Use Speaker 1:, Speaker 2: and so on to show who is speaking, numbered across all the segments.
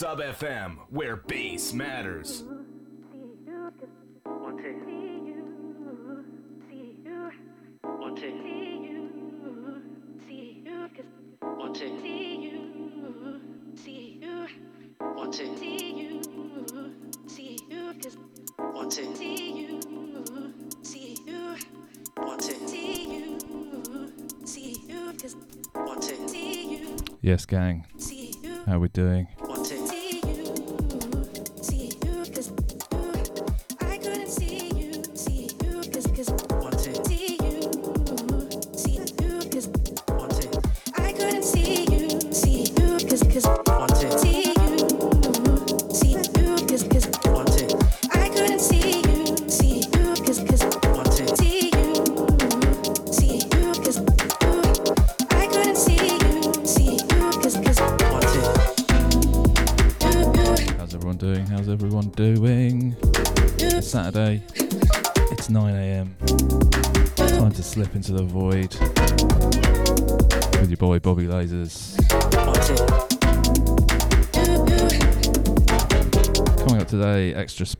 Speaker 1: Sub FM, where bass matters.
Speaker 2: Yes, gang. How we doing?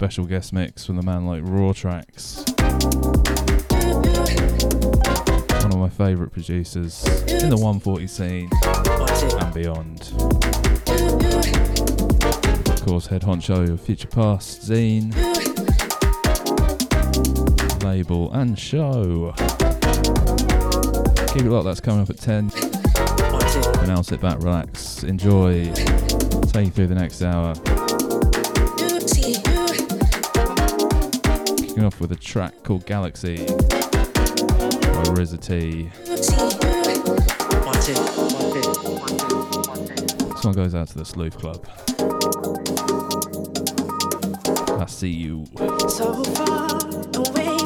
Speaker 2: Special guest mix from the man like Raw Tracks. One of my favourite producers in the 140 scene and beyond. Of course, head honcho of Future Past, Zine, label, and show. Keep it locked, that's coming up at 10. And now sit back, relax, enjoy, take you through the next hour. Kicking off with a track called Galaxy by T. This one goes out to the Sleuth Club. I see you.
Speaker 3: So far away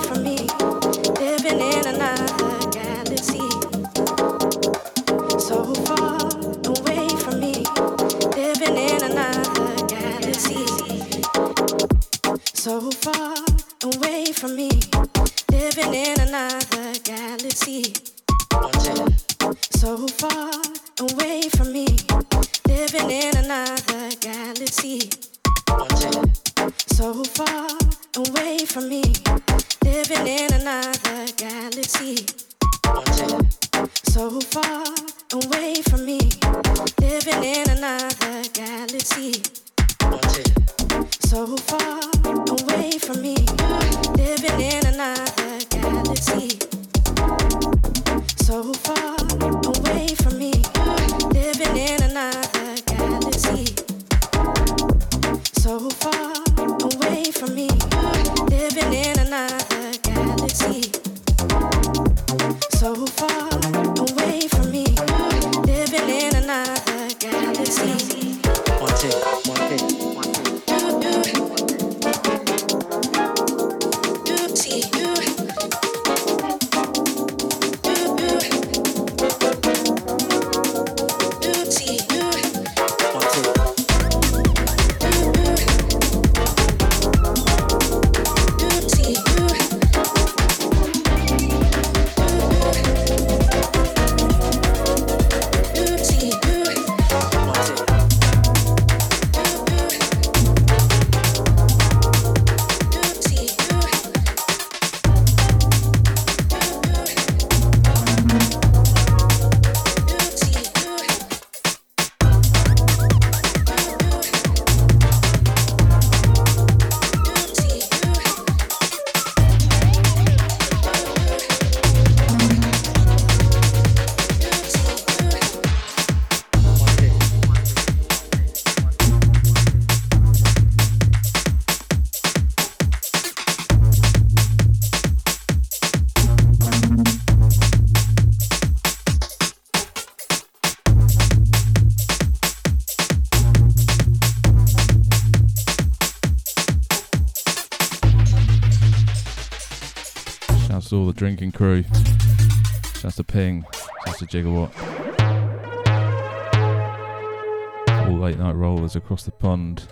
Speaker 2: Ping. Shouts to Gigawatt. All late night rollers across the pond.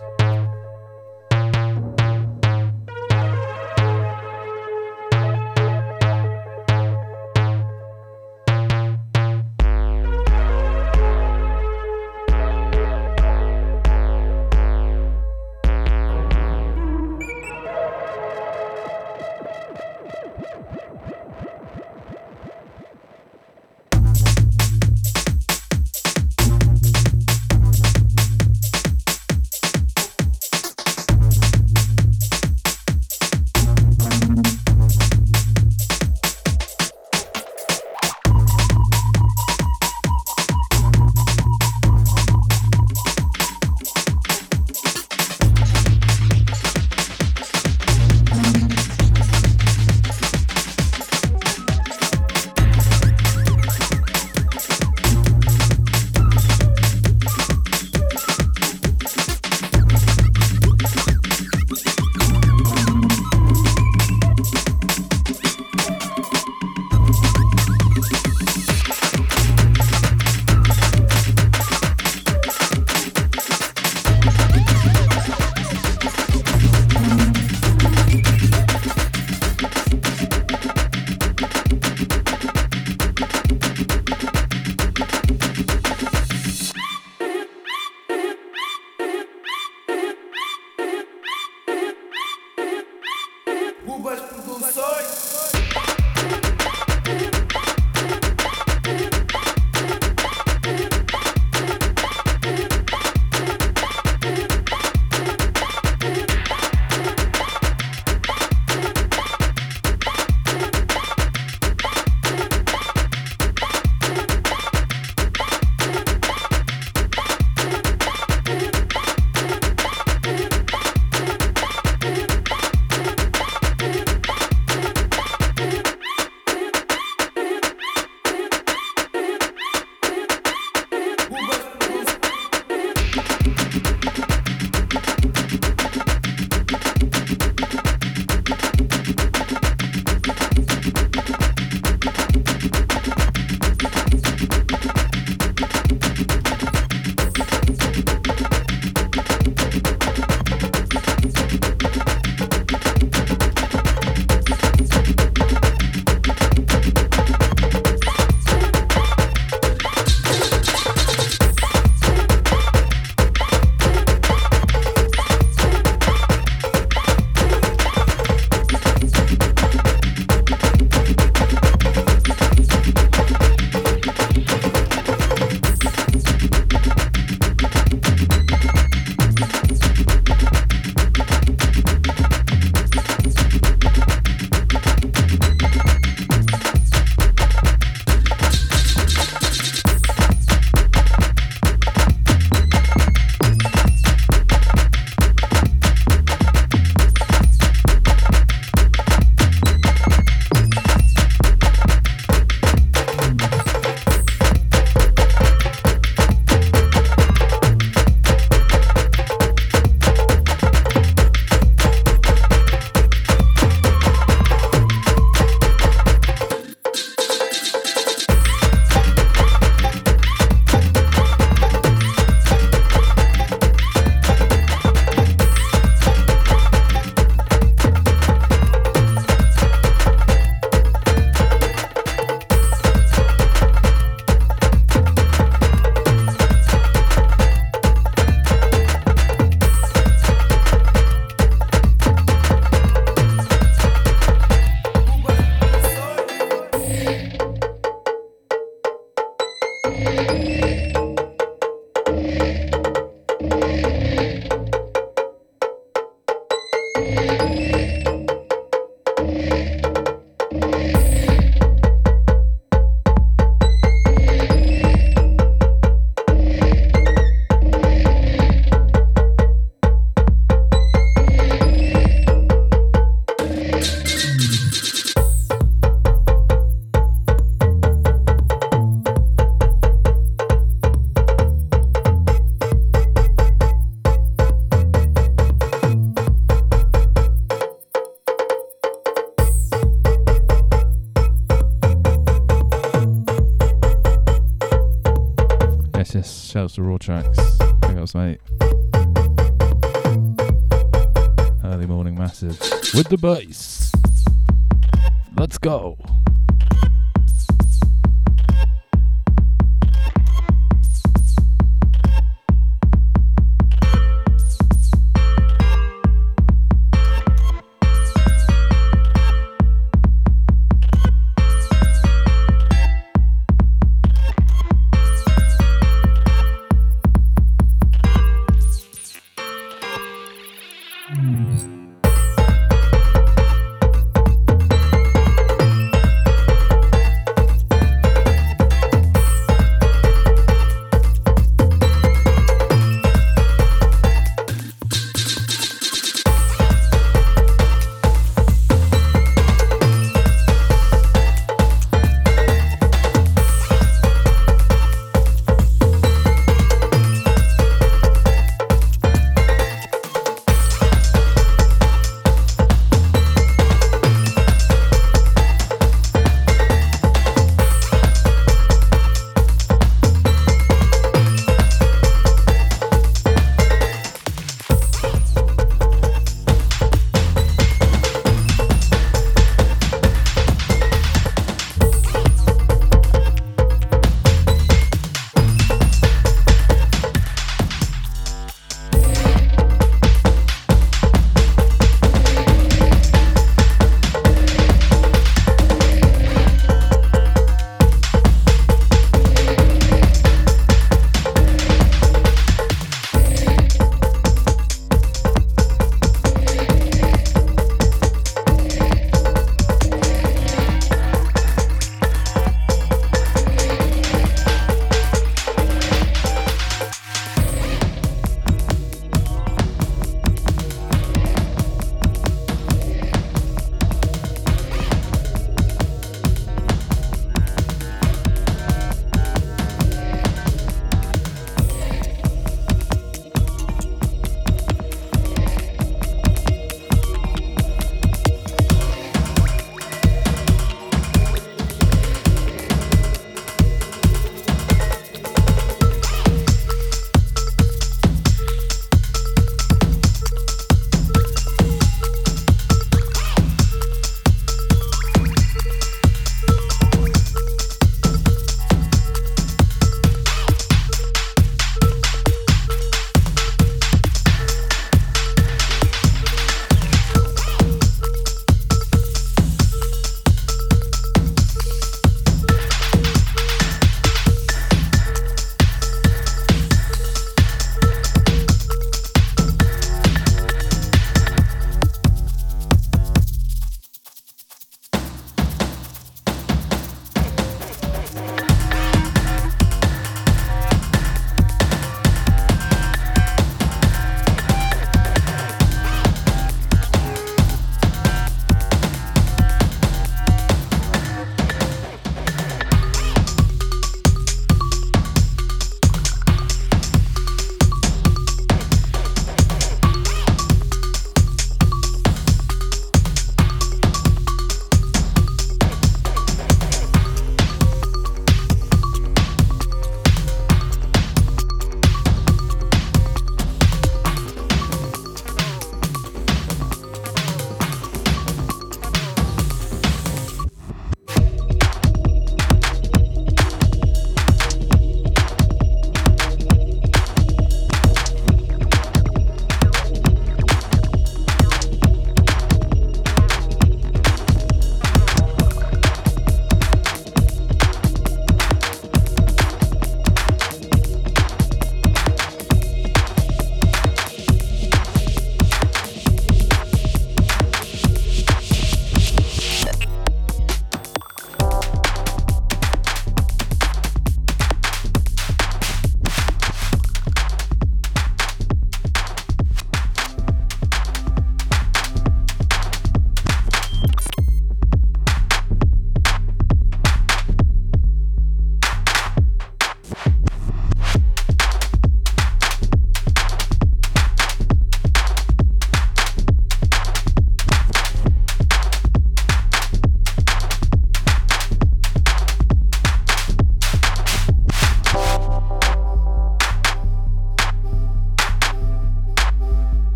Speaker 2: Tracks. Big ups, mate. Early morning massive with the bass. Let's go.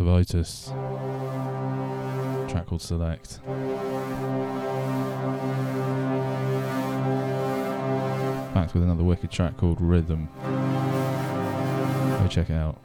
Speaker 2: Of Track called Select. Back with another wicked track called Rhythm. Go check it out.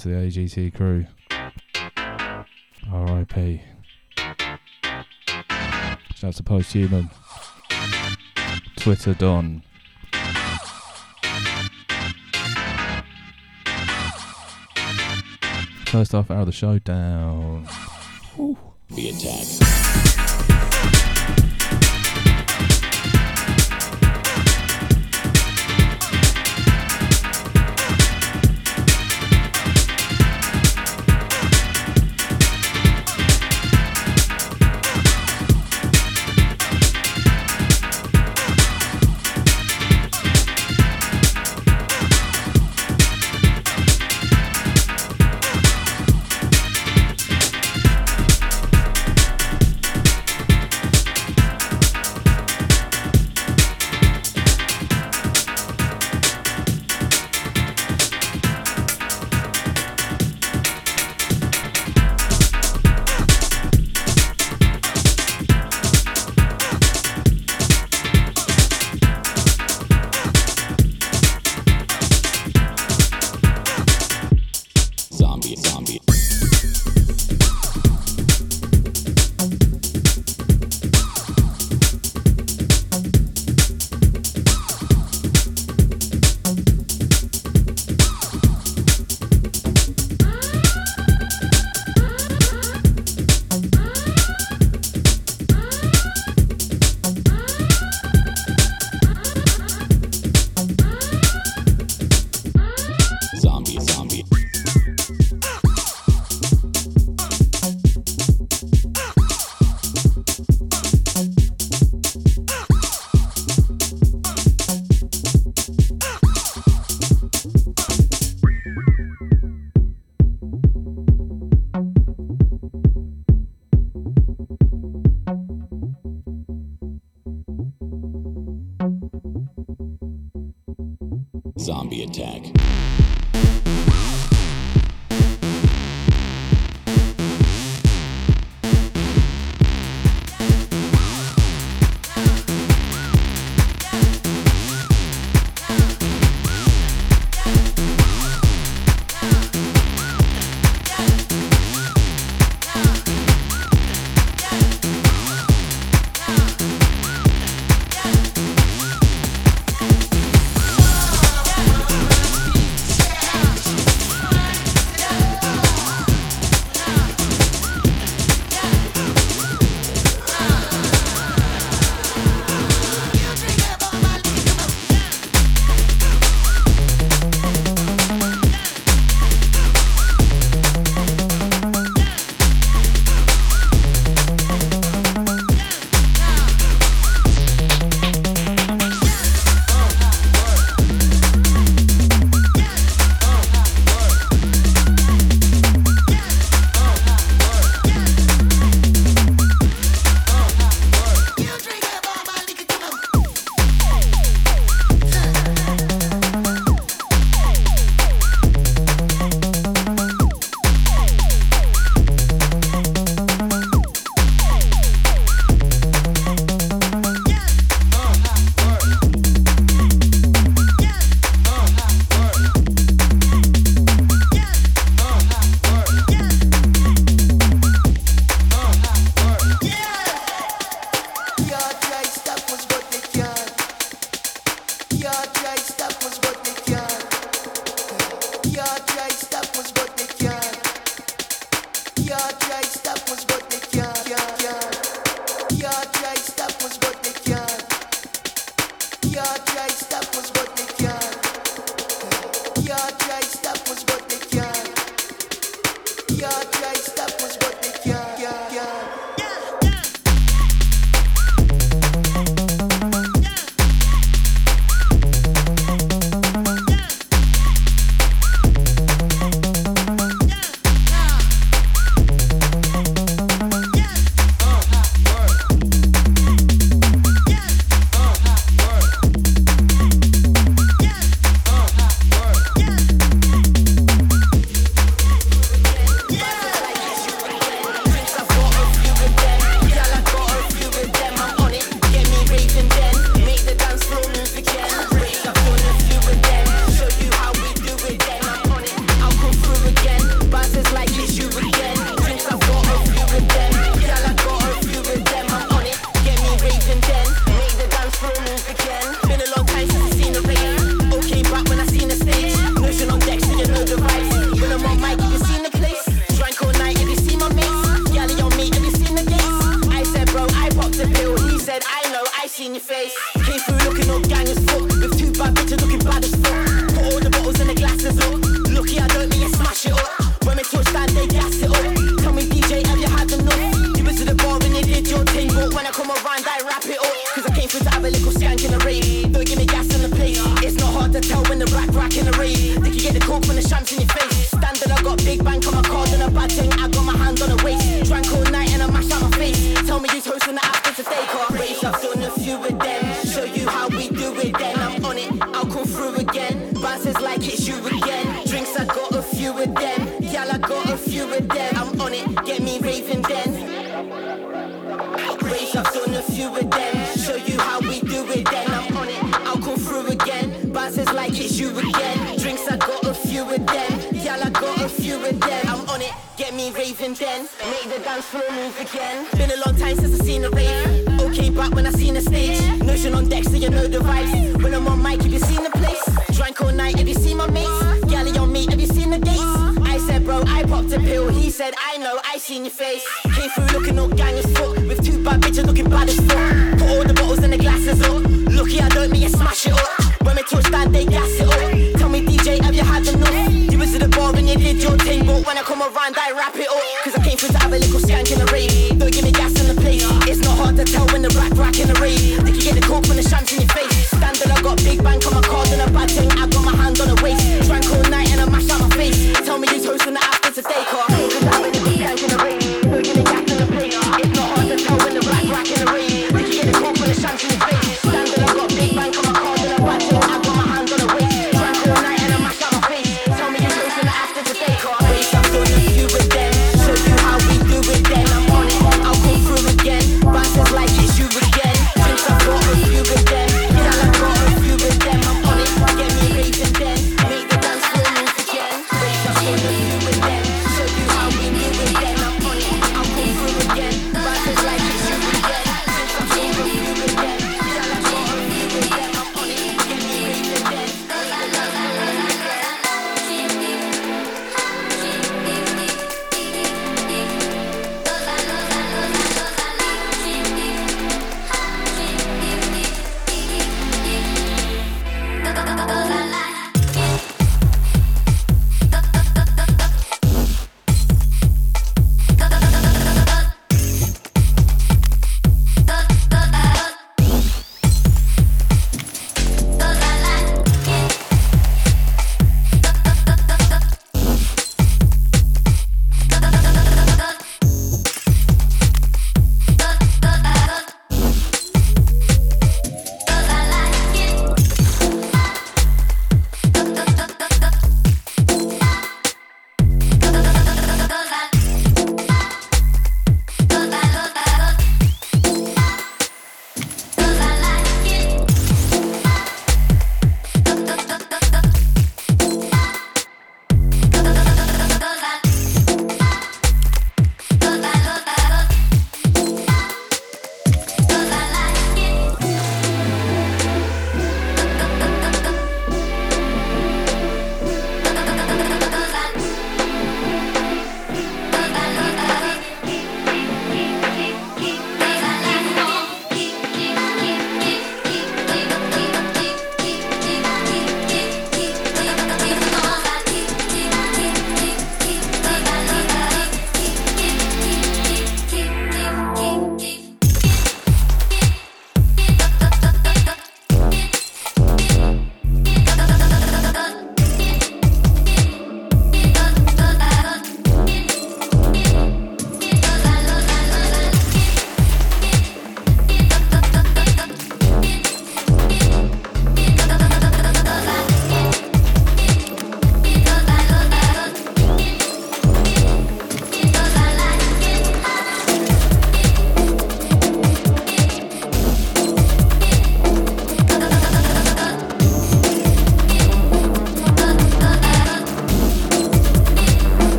Speaker 2: To the AGT crew. RIP. Shout out to Posthuman. Twitter Don. First half hour of the show down.
Speaker 4: The attack.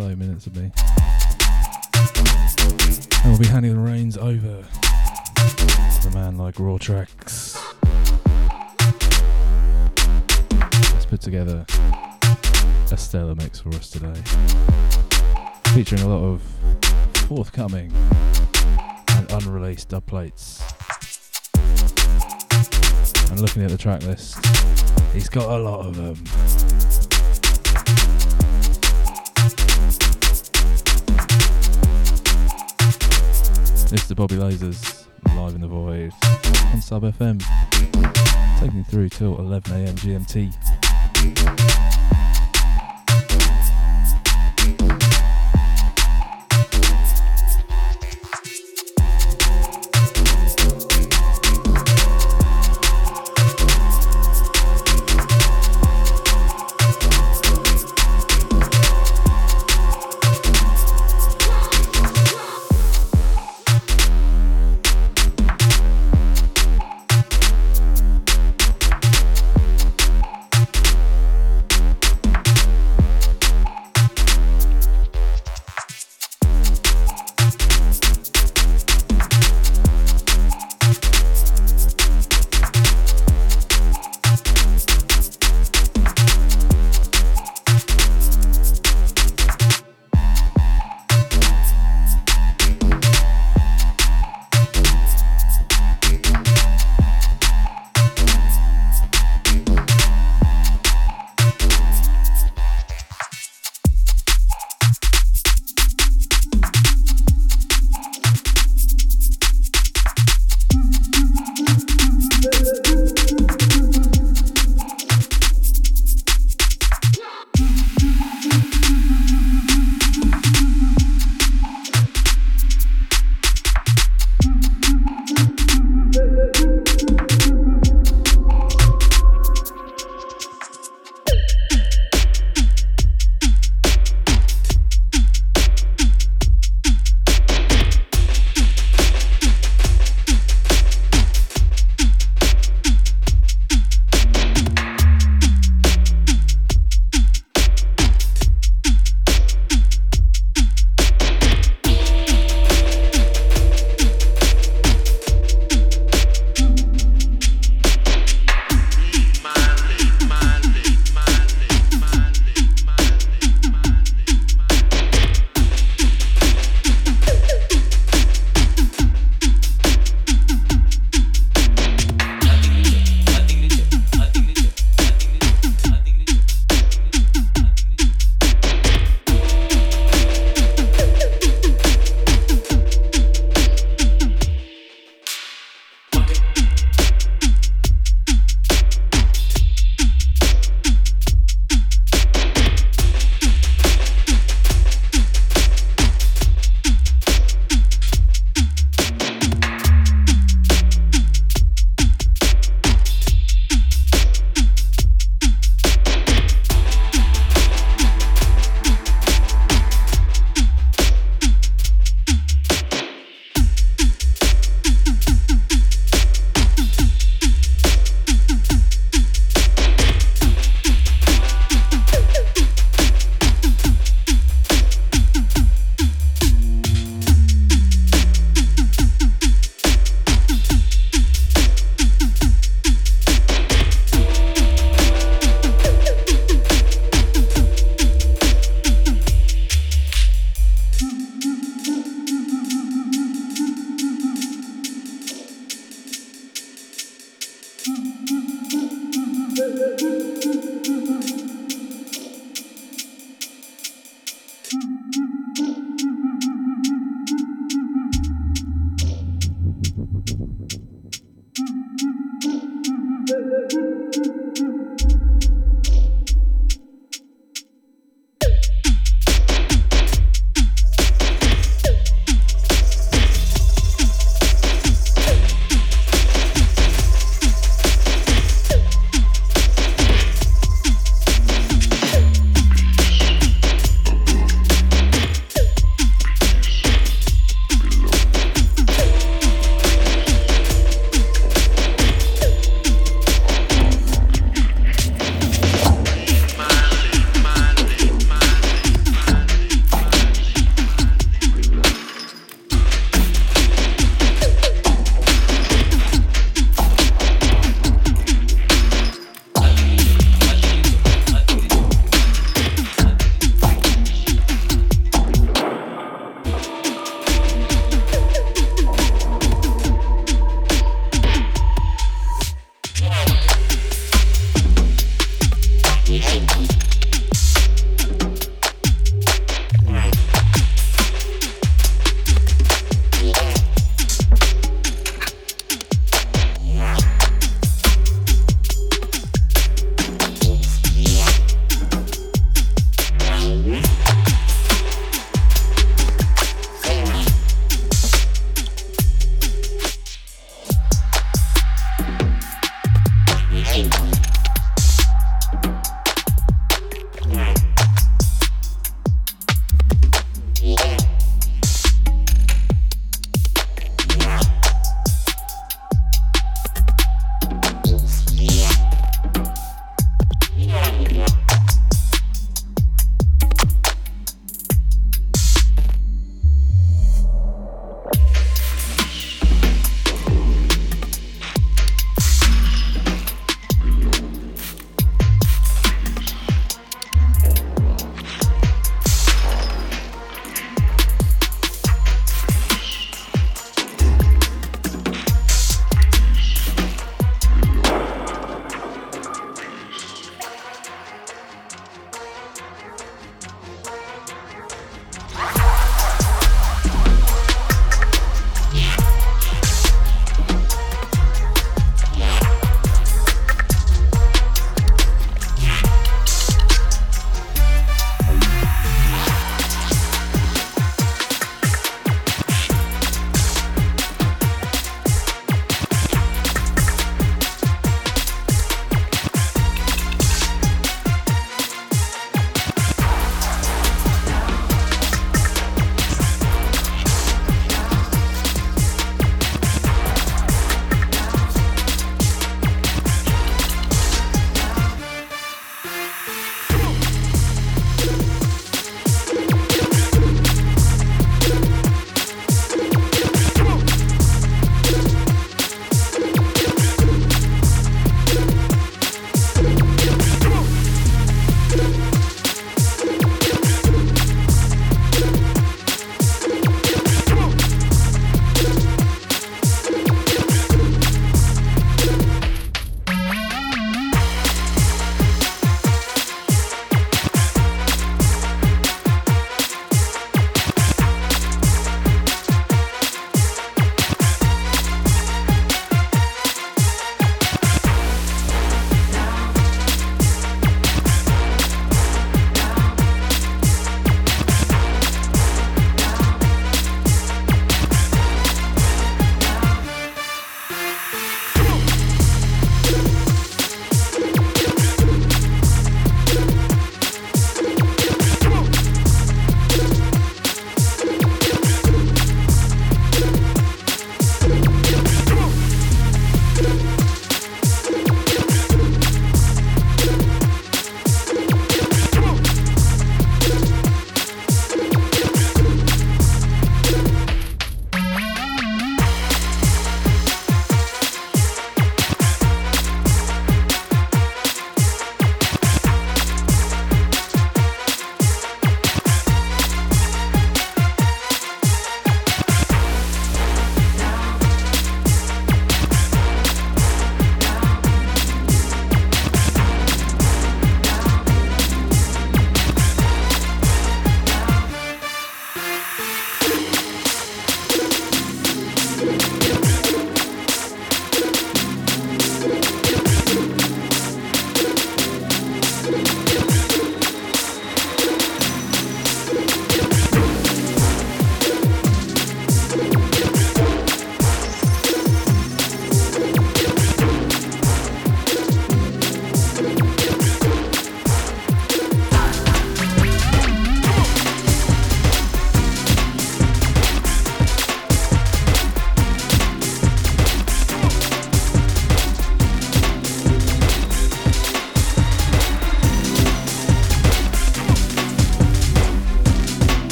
Speaker 5: So
Speaker 2: minutes of me. And we'll be handing the reins over to a man like Raw Tracks. Let's put together a stellar mix for us today, featuring a lot of forthcoming and unreleased dub plates. And looking at the track list, he's got a lot of them. Mr. Bobby Lasers, live in the void on Sub FM, taking you through till 11am GMT.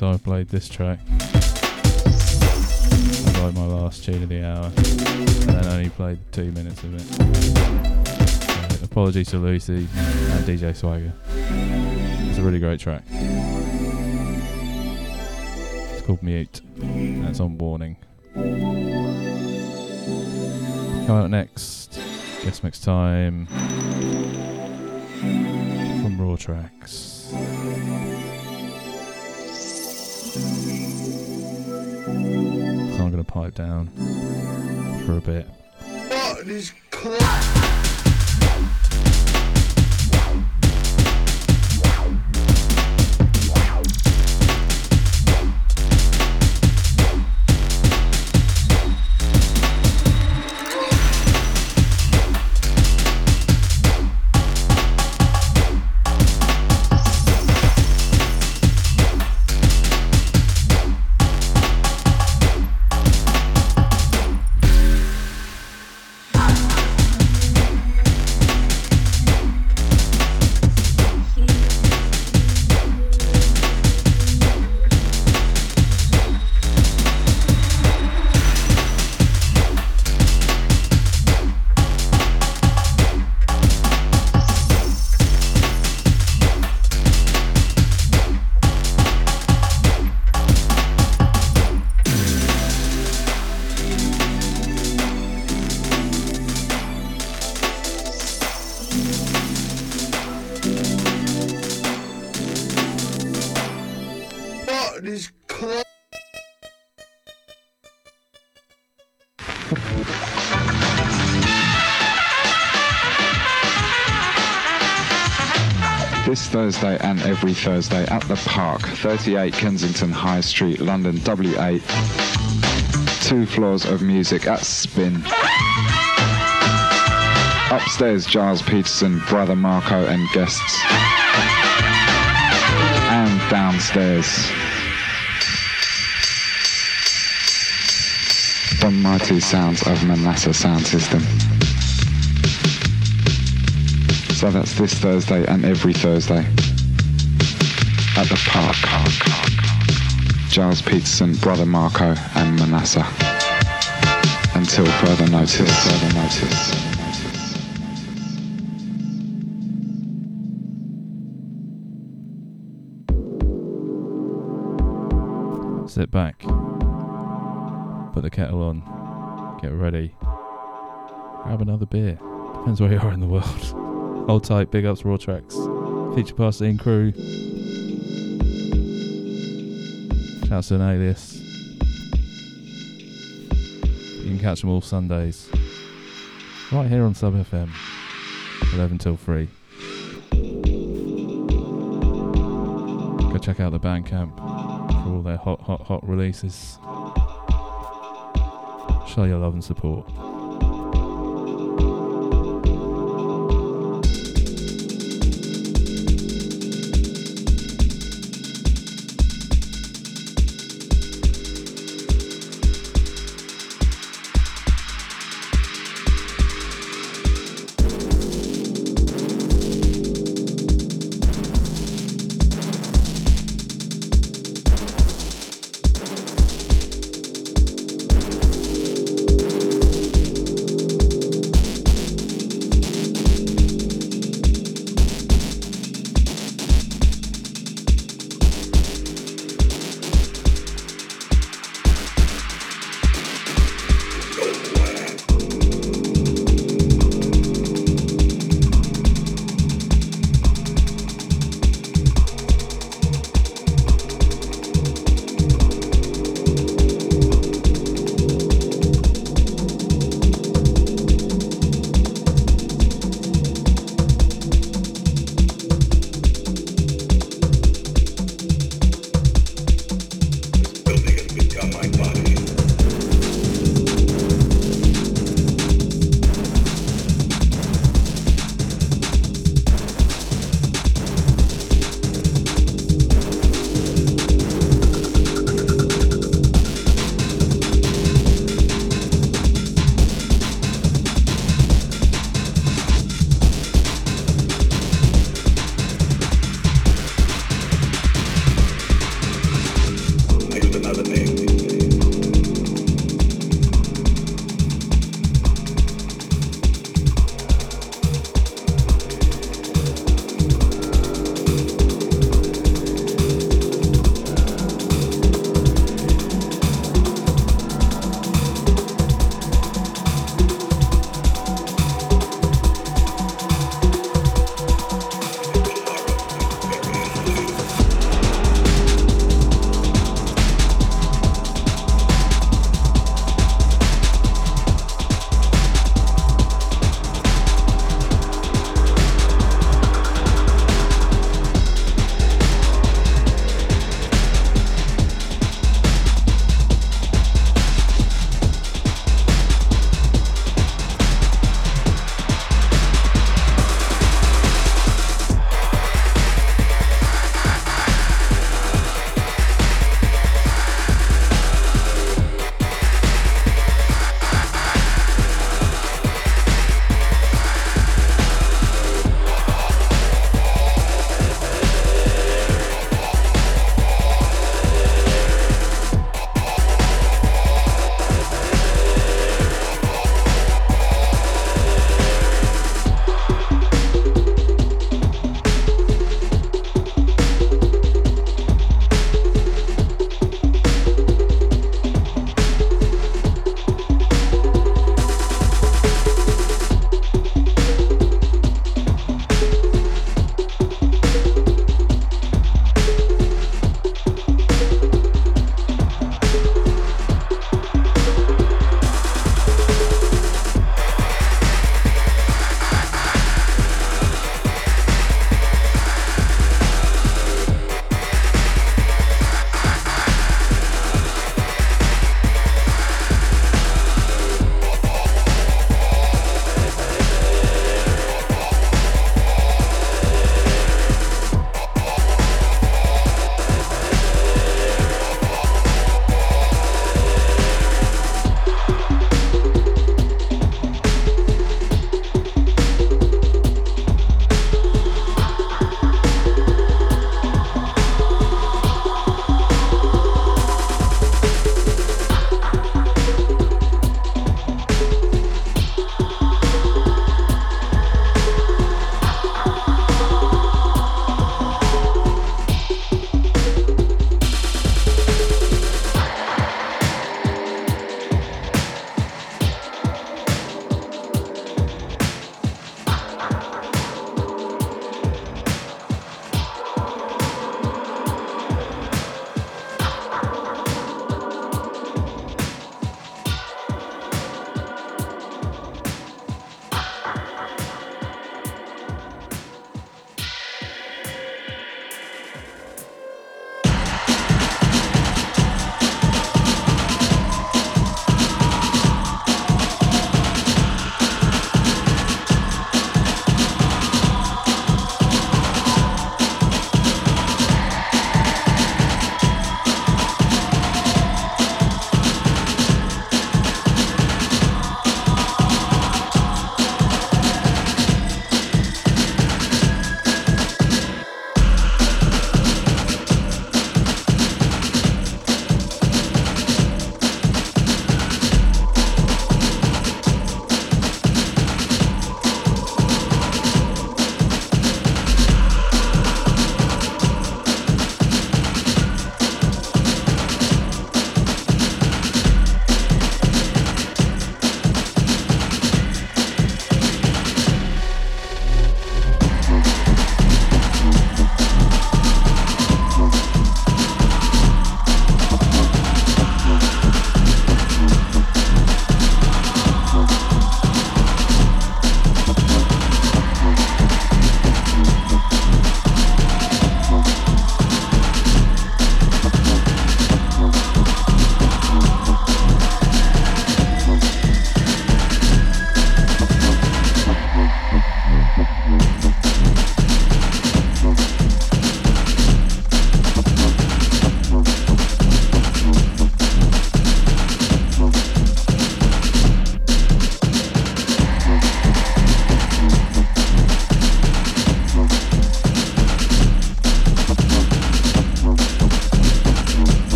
Speaker 2: Second I've played this track. I like my last tune of the hour, and then only played two minutes of it. So, apologies to Lucy and DJ Swagger. It's a really great track. It's called Mute, and it's on Warning. Coming up next, guest mix time from Raw Tracks. Pipe down for a bit.
Speaker 6: Oh, this Thursday and every Thursday at the Park, 38 Kensington High Street, London, W8. Two floors of music at Spin. Upstairs, Gilles Peterson, Brother Marco and guests. And downstairs, the mighty sounds of Manasseh Sound System. So that's this Thursday and every Thursday at the park. Gilles Peterson, Brother Marco, and Manasseh. Until further notice. Further notice.
Speaker 2: Sit back, put the kettle on, get ready, grab another beer. Depends where you are in the world. Hold tight, big ups, Raw Tracks. Feature past and crew. Shouts to an alias. You can catch them all Sundays. Right here on Sub FM. 11 till 3. Go check out the Bandcamp for all their hot, hot, hot releases. Show your love and support.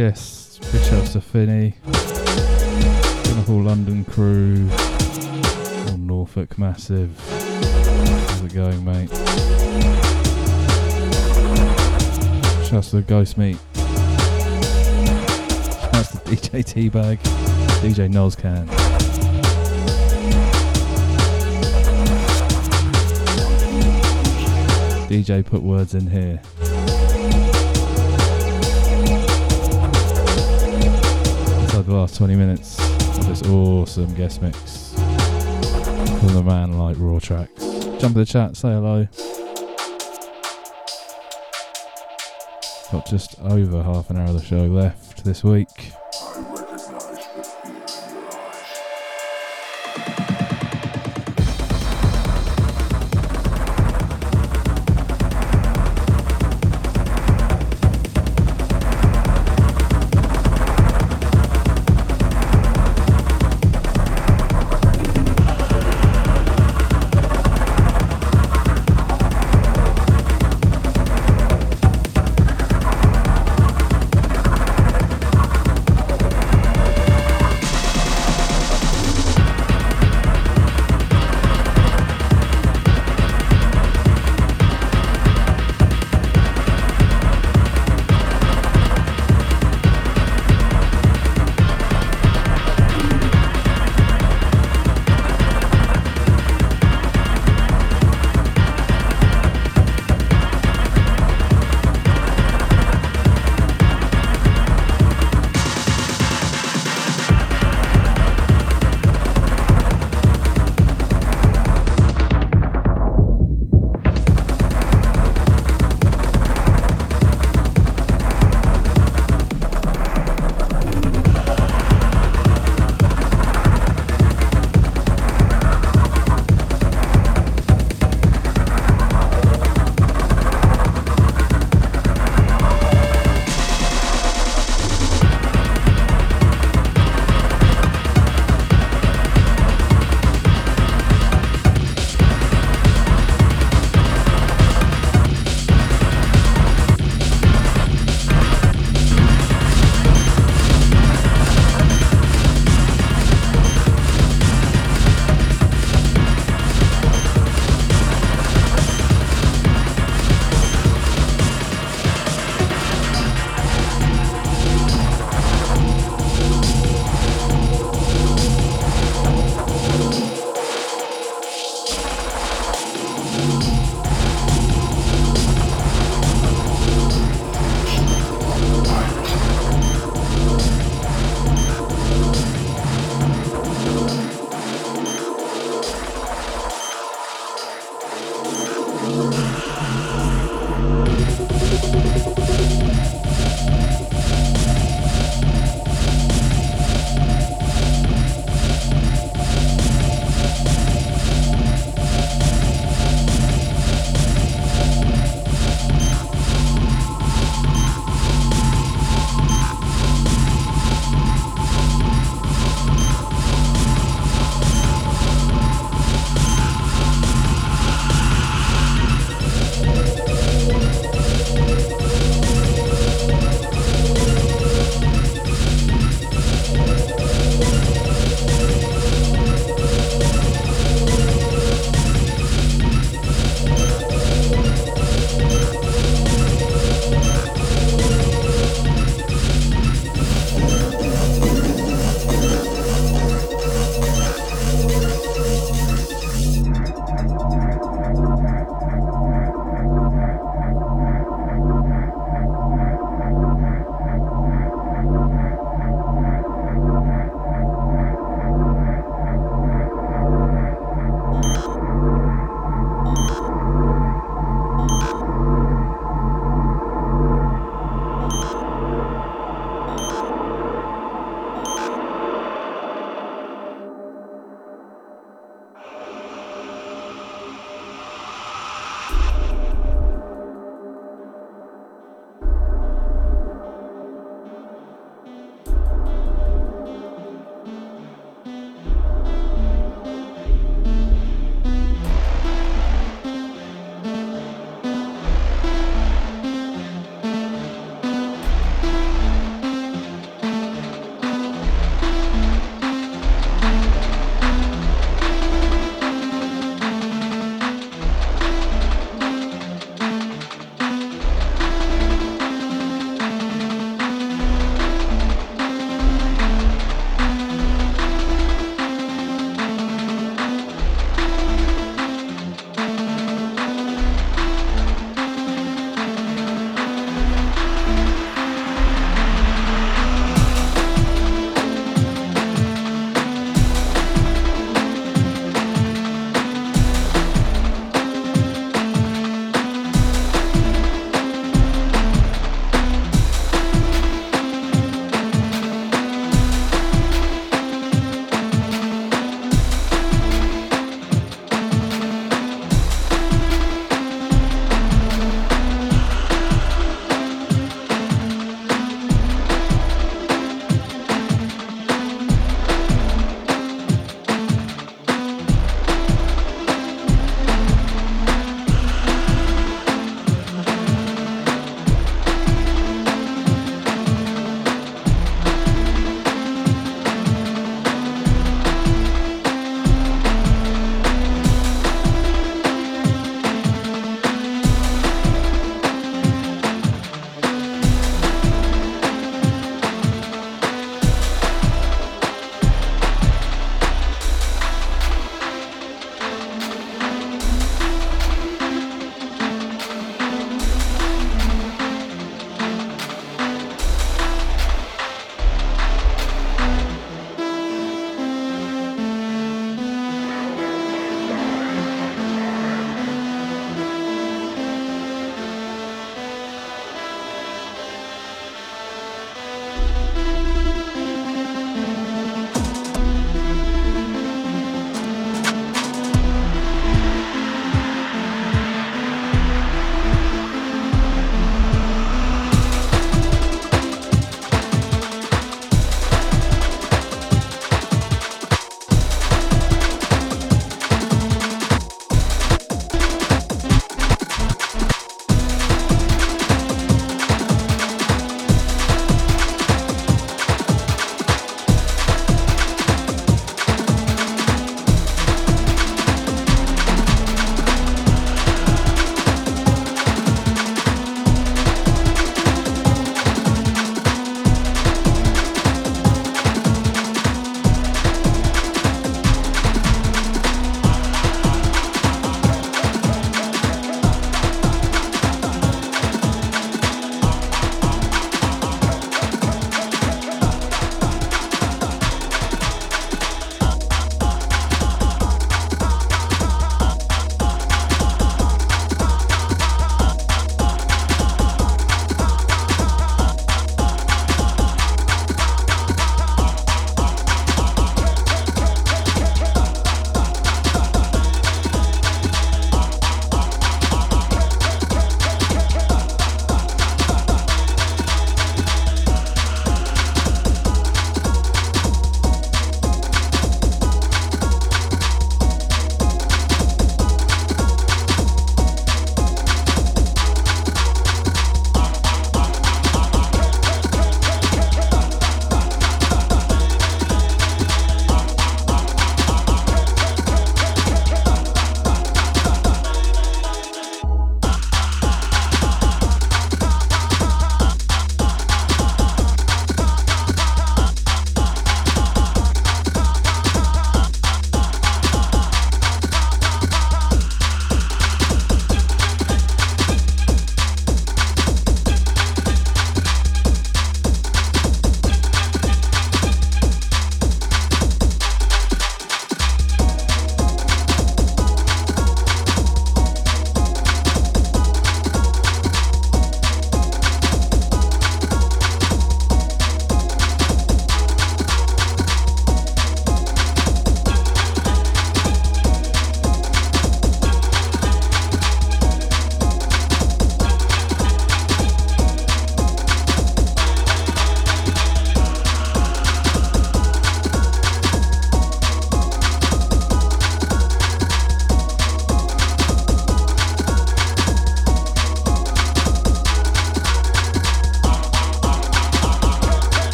Speaker 2: Yes, to Finney. The whole London crew. All Norfolk Massive. How's it going, mate? Shouts to the Ghost Meat. Shouts to DJ Teabag. DJ Nozcan. DJ put words in here. The last 20 minutes of this awesome guest mix from the man like Raw Tracks. Jump in the chat, say hello. Got just over half an hour of the show left this week.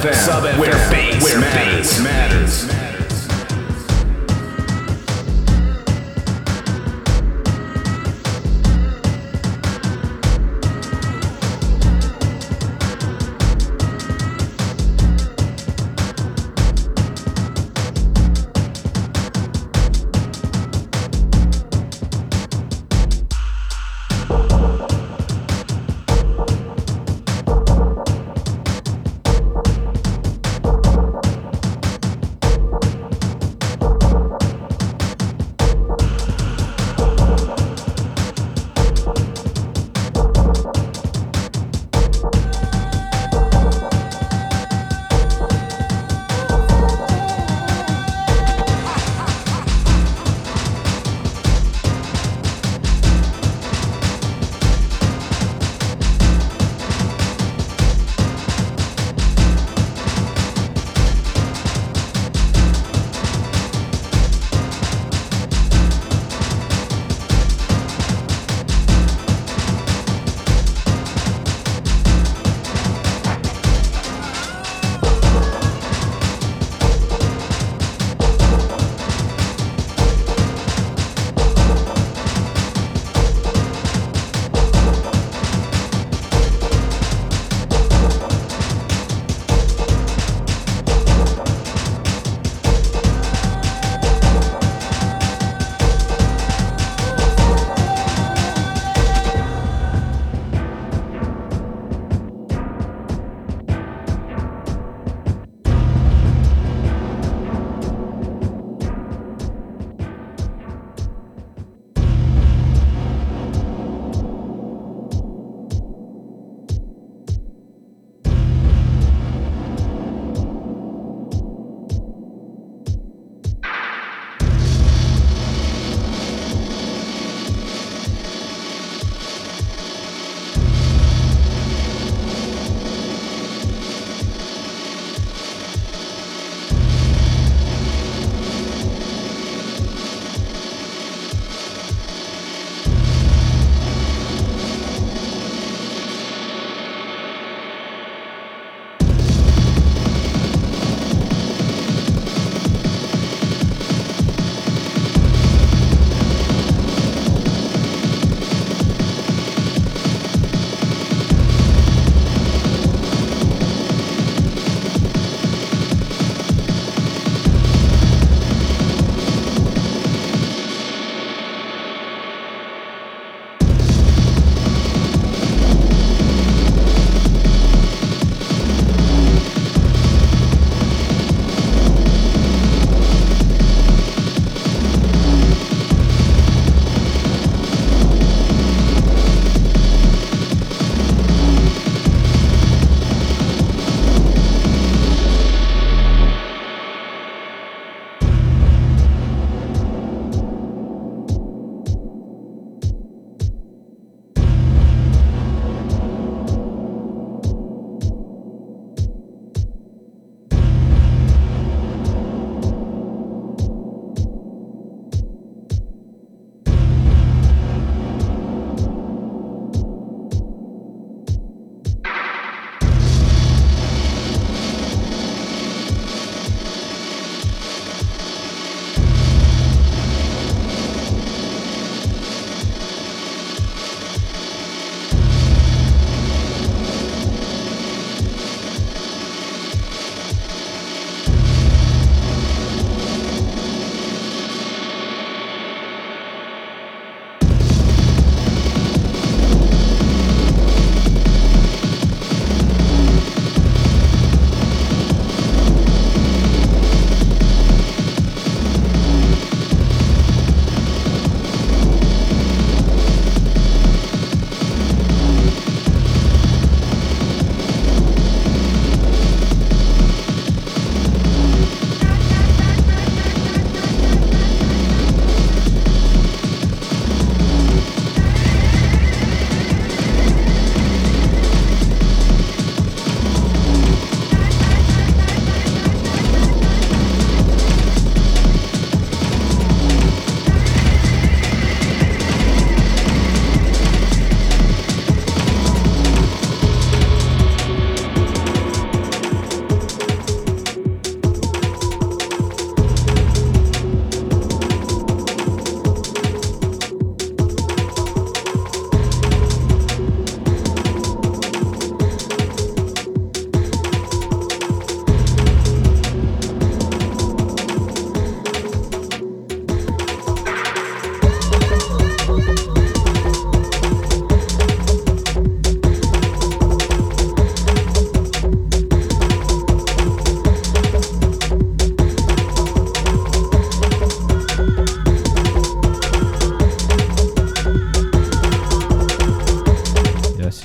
Speaker 1: FM, Sub FM,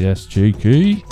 Speaker 2: yes,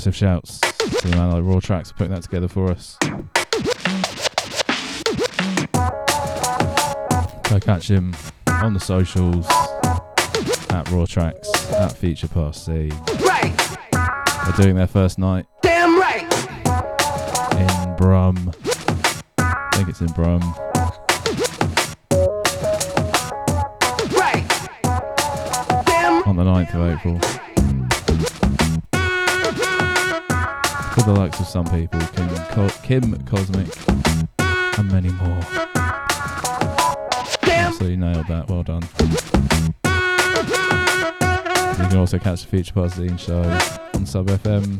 Speaker 2: massive shouts to the man like Raw Tracks for putting that together for us. Go catch him on the socials at Raw Tracks at Feature C.
Speaker 5: Right,
Speaker 2: They're doing their first night
Speaker 5: damn right.
Speaker 2: in Brum. I think it's in Brum.
Speaker 5: Right, damn
Speaker 2: on the 9th of April. For the likes of some people, Kim, Co- Kim Cosmic, and many more. Absolutely nailed that. Well done. You can also catch the Future Zine show on Sub FM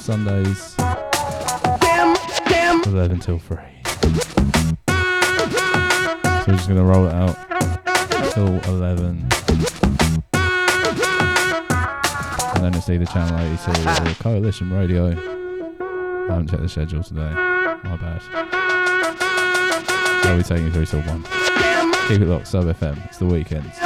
Speaker 2: Sundays,
Speaker 5: damn, damn.
Speaker 2: 11 till 3. So we're just going to roll it out till 11. Then it's either Channel 82 or Coalition Radio. I haven't checked the schedule today. My bad. I'll be taking you through till 1. Keep it locked, Sub FM. It's the weekends.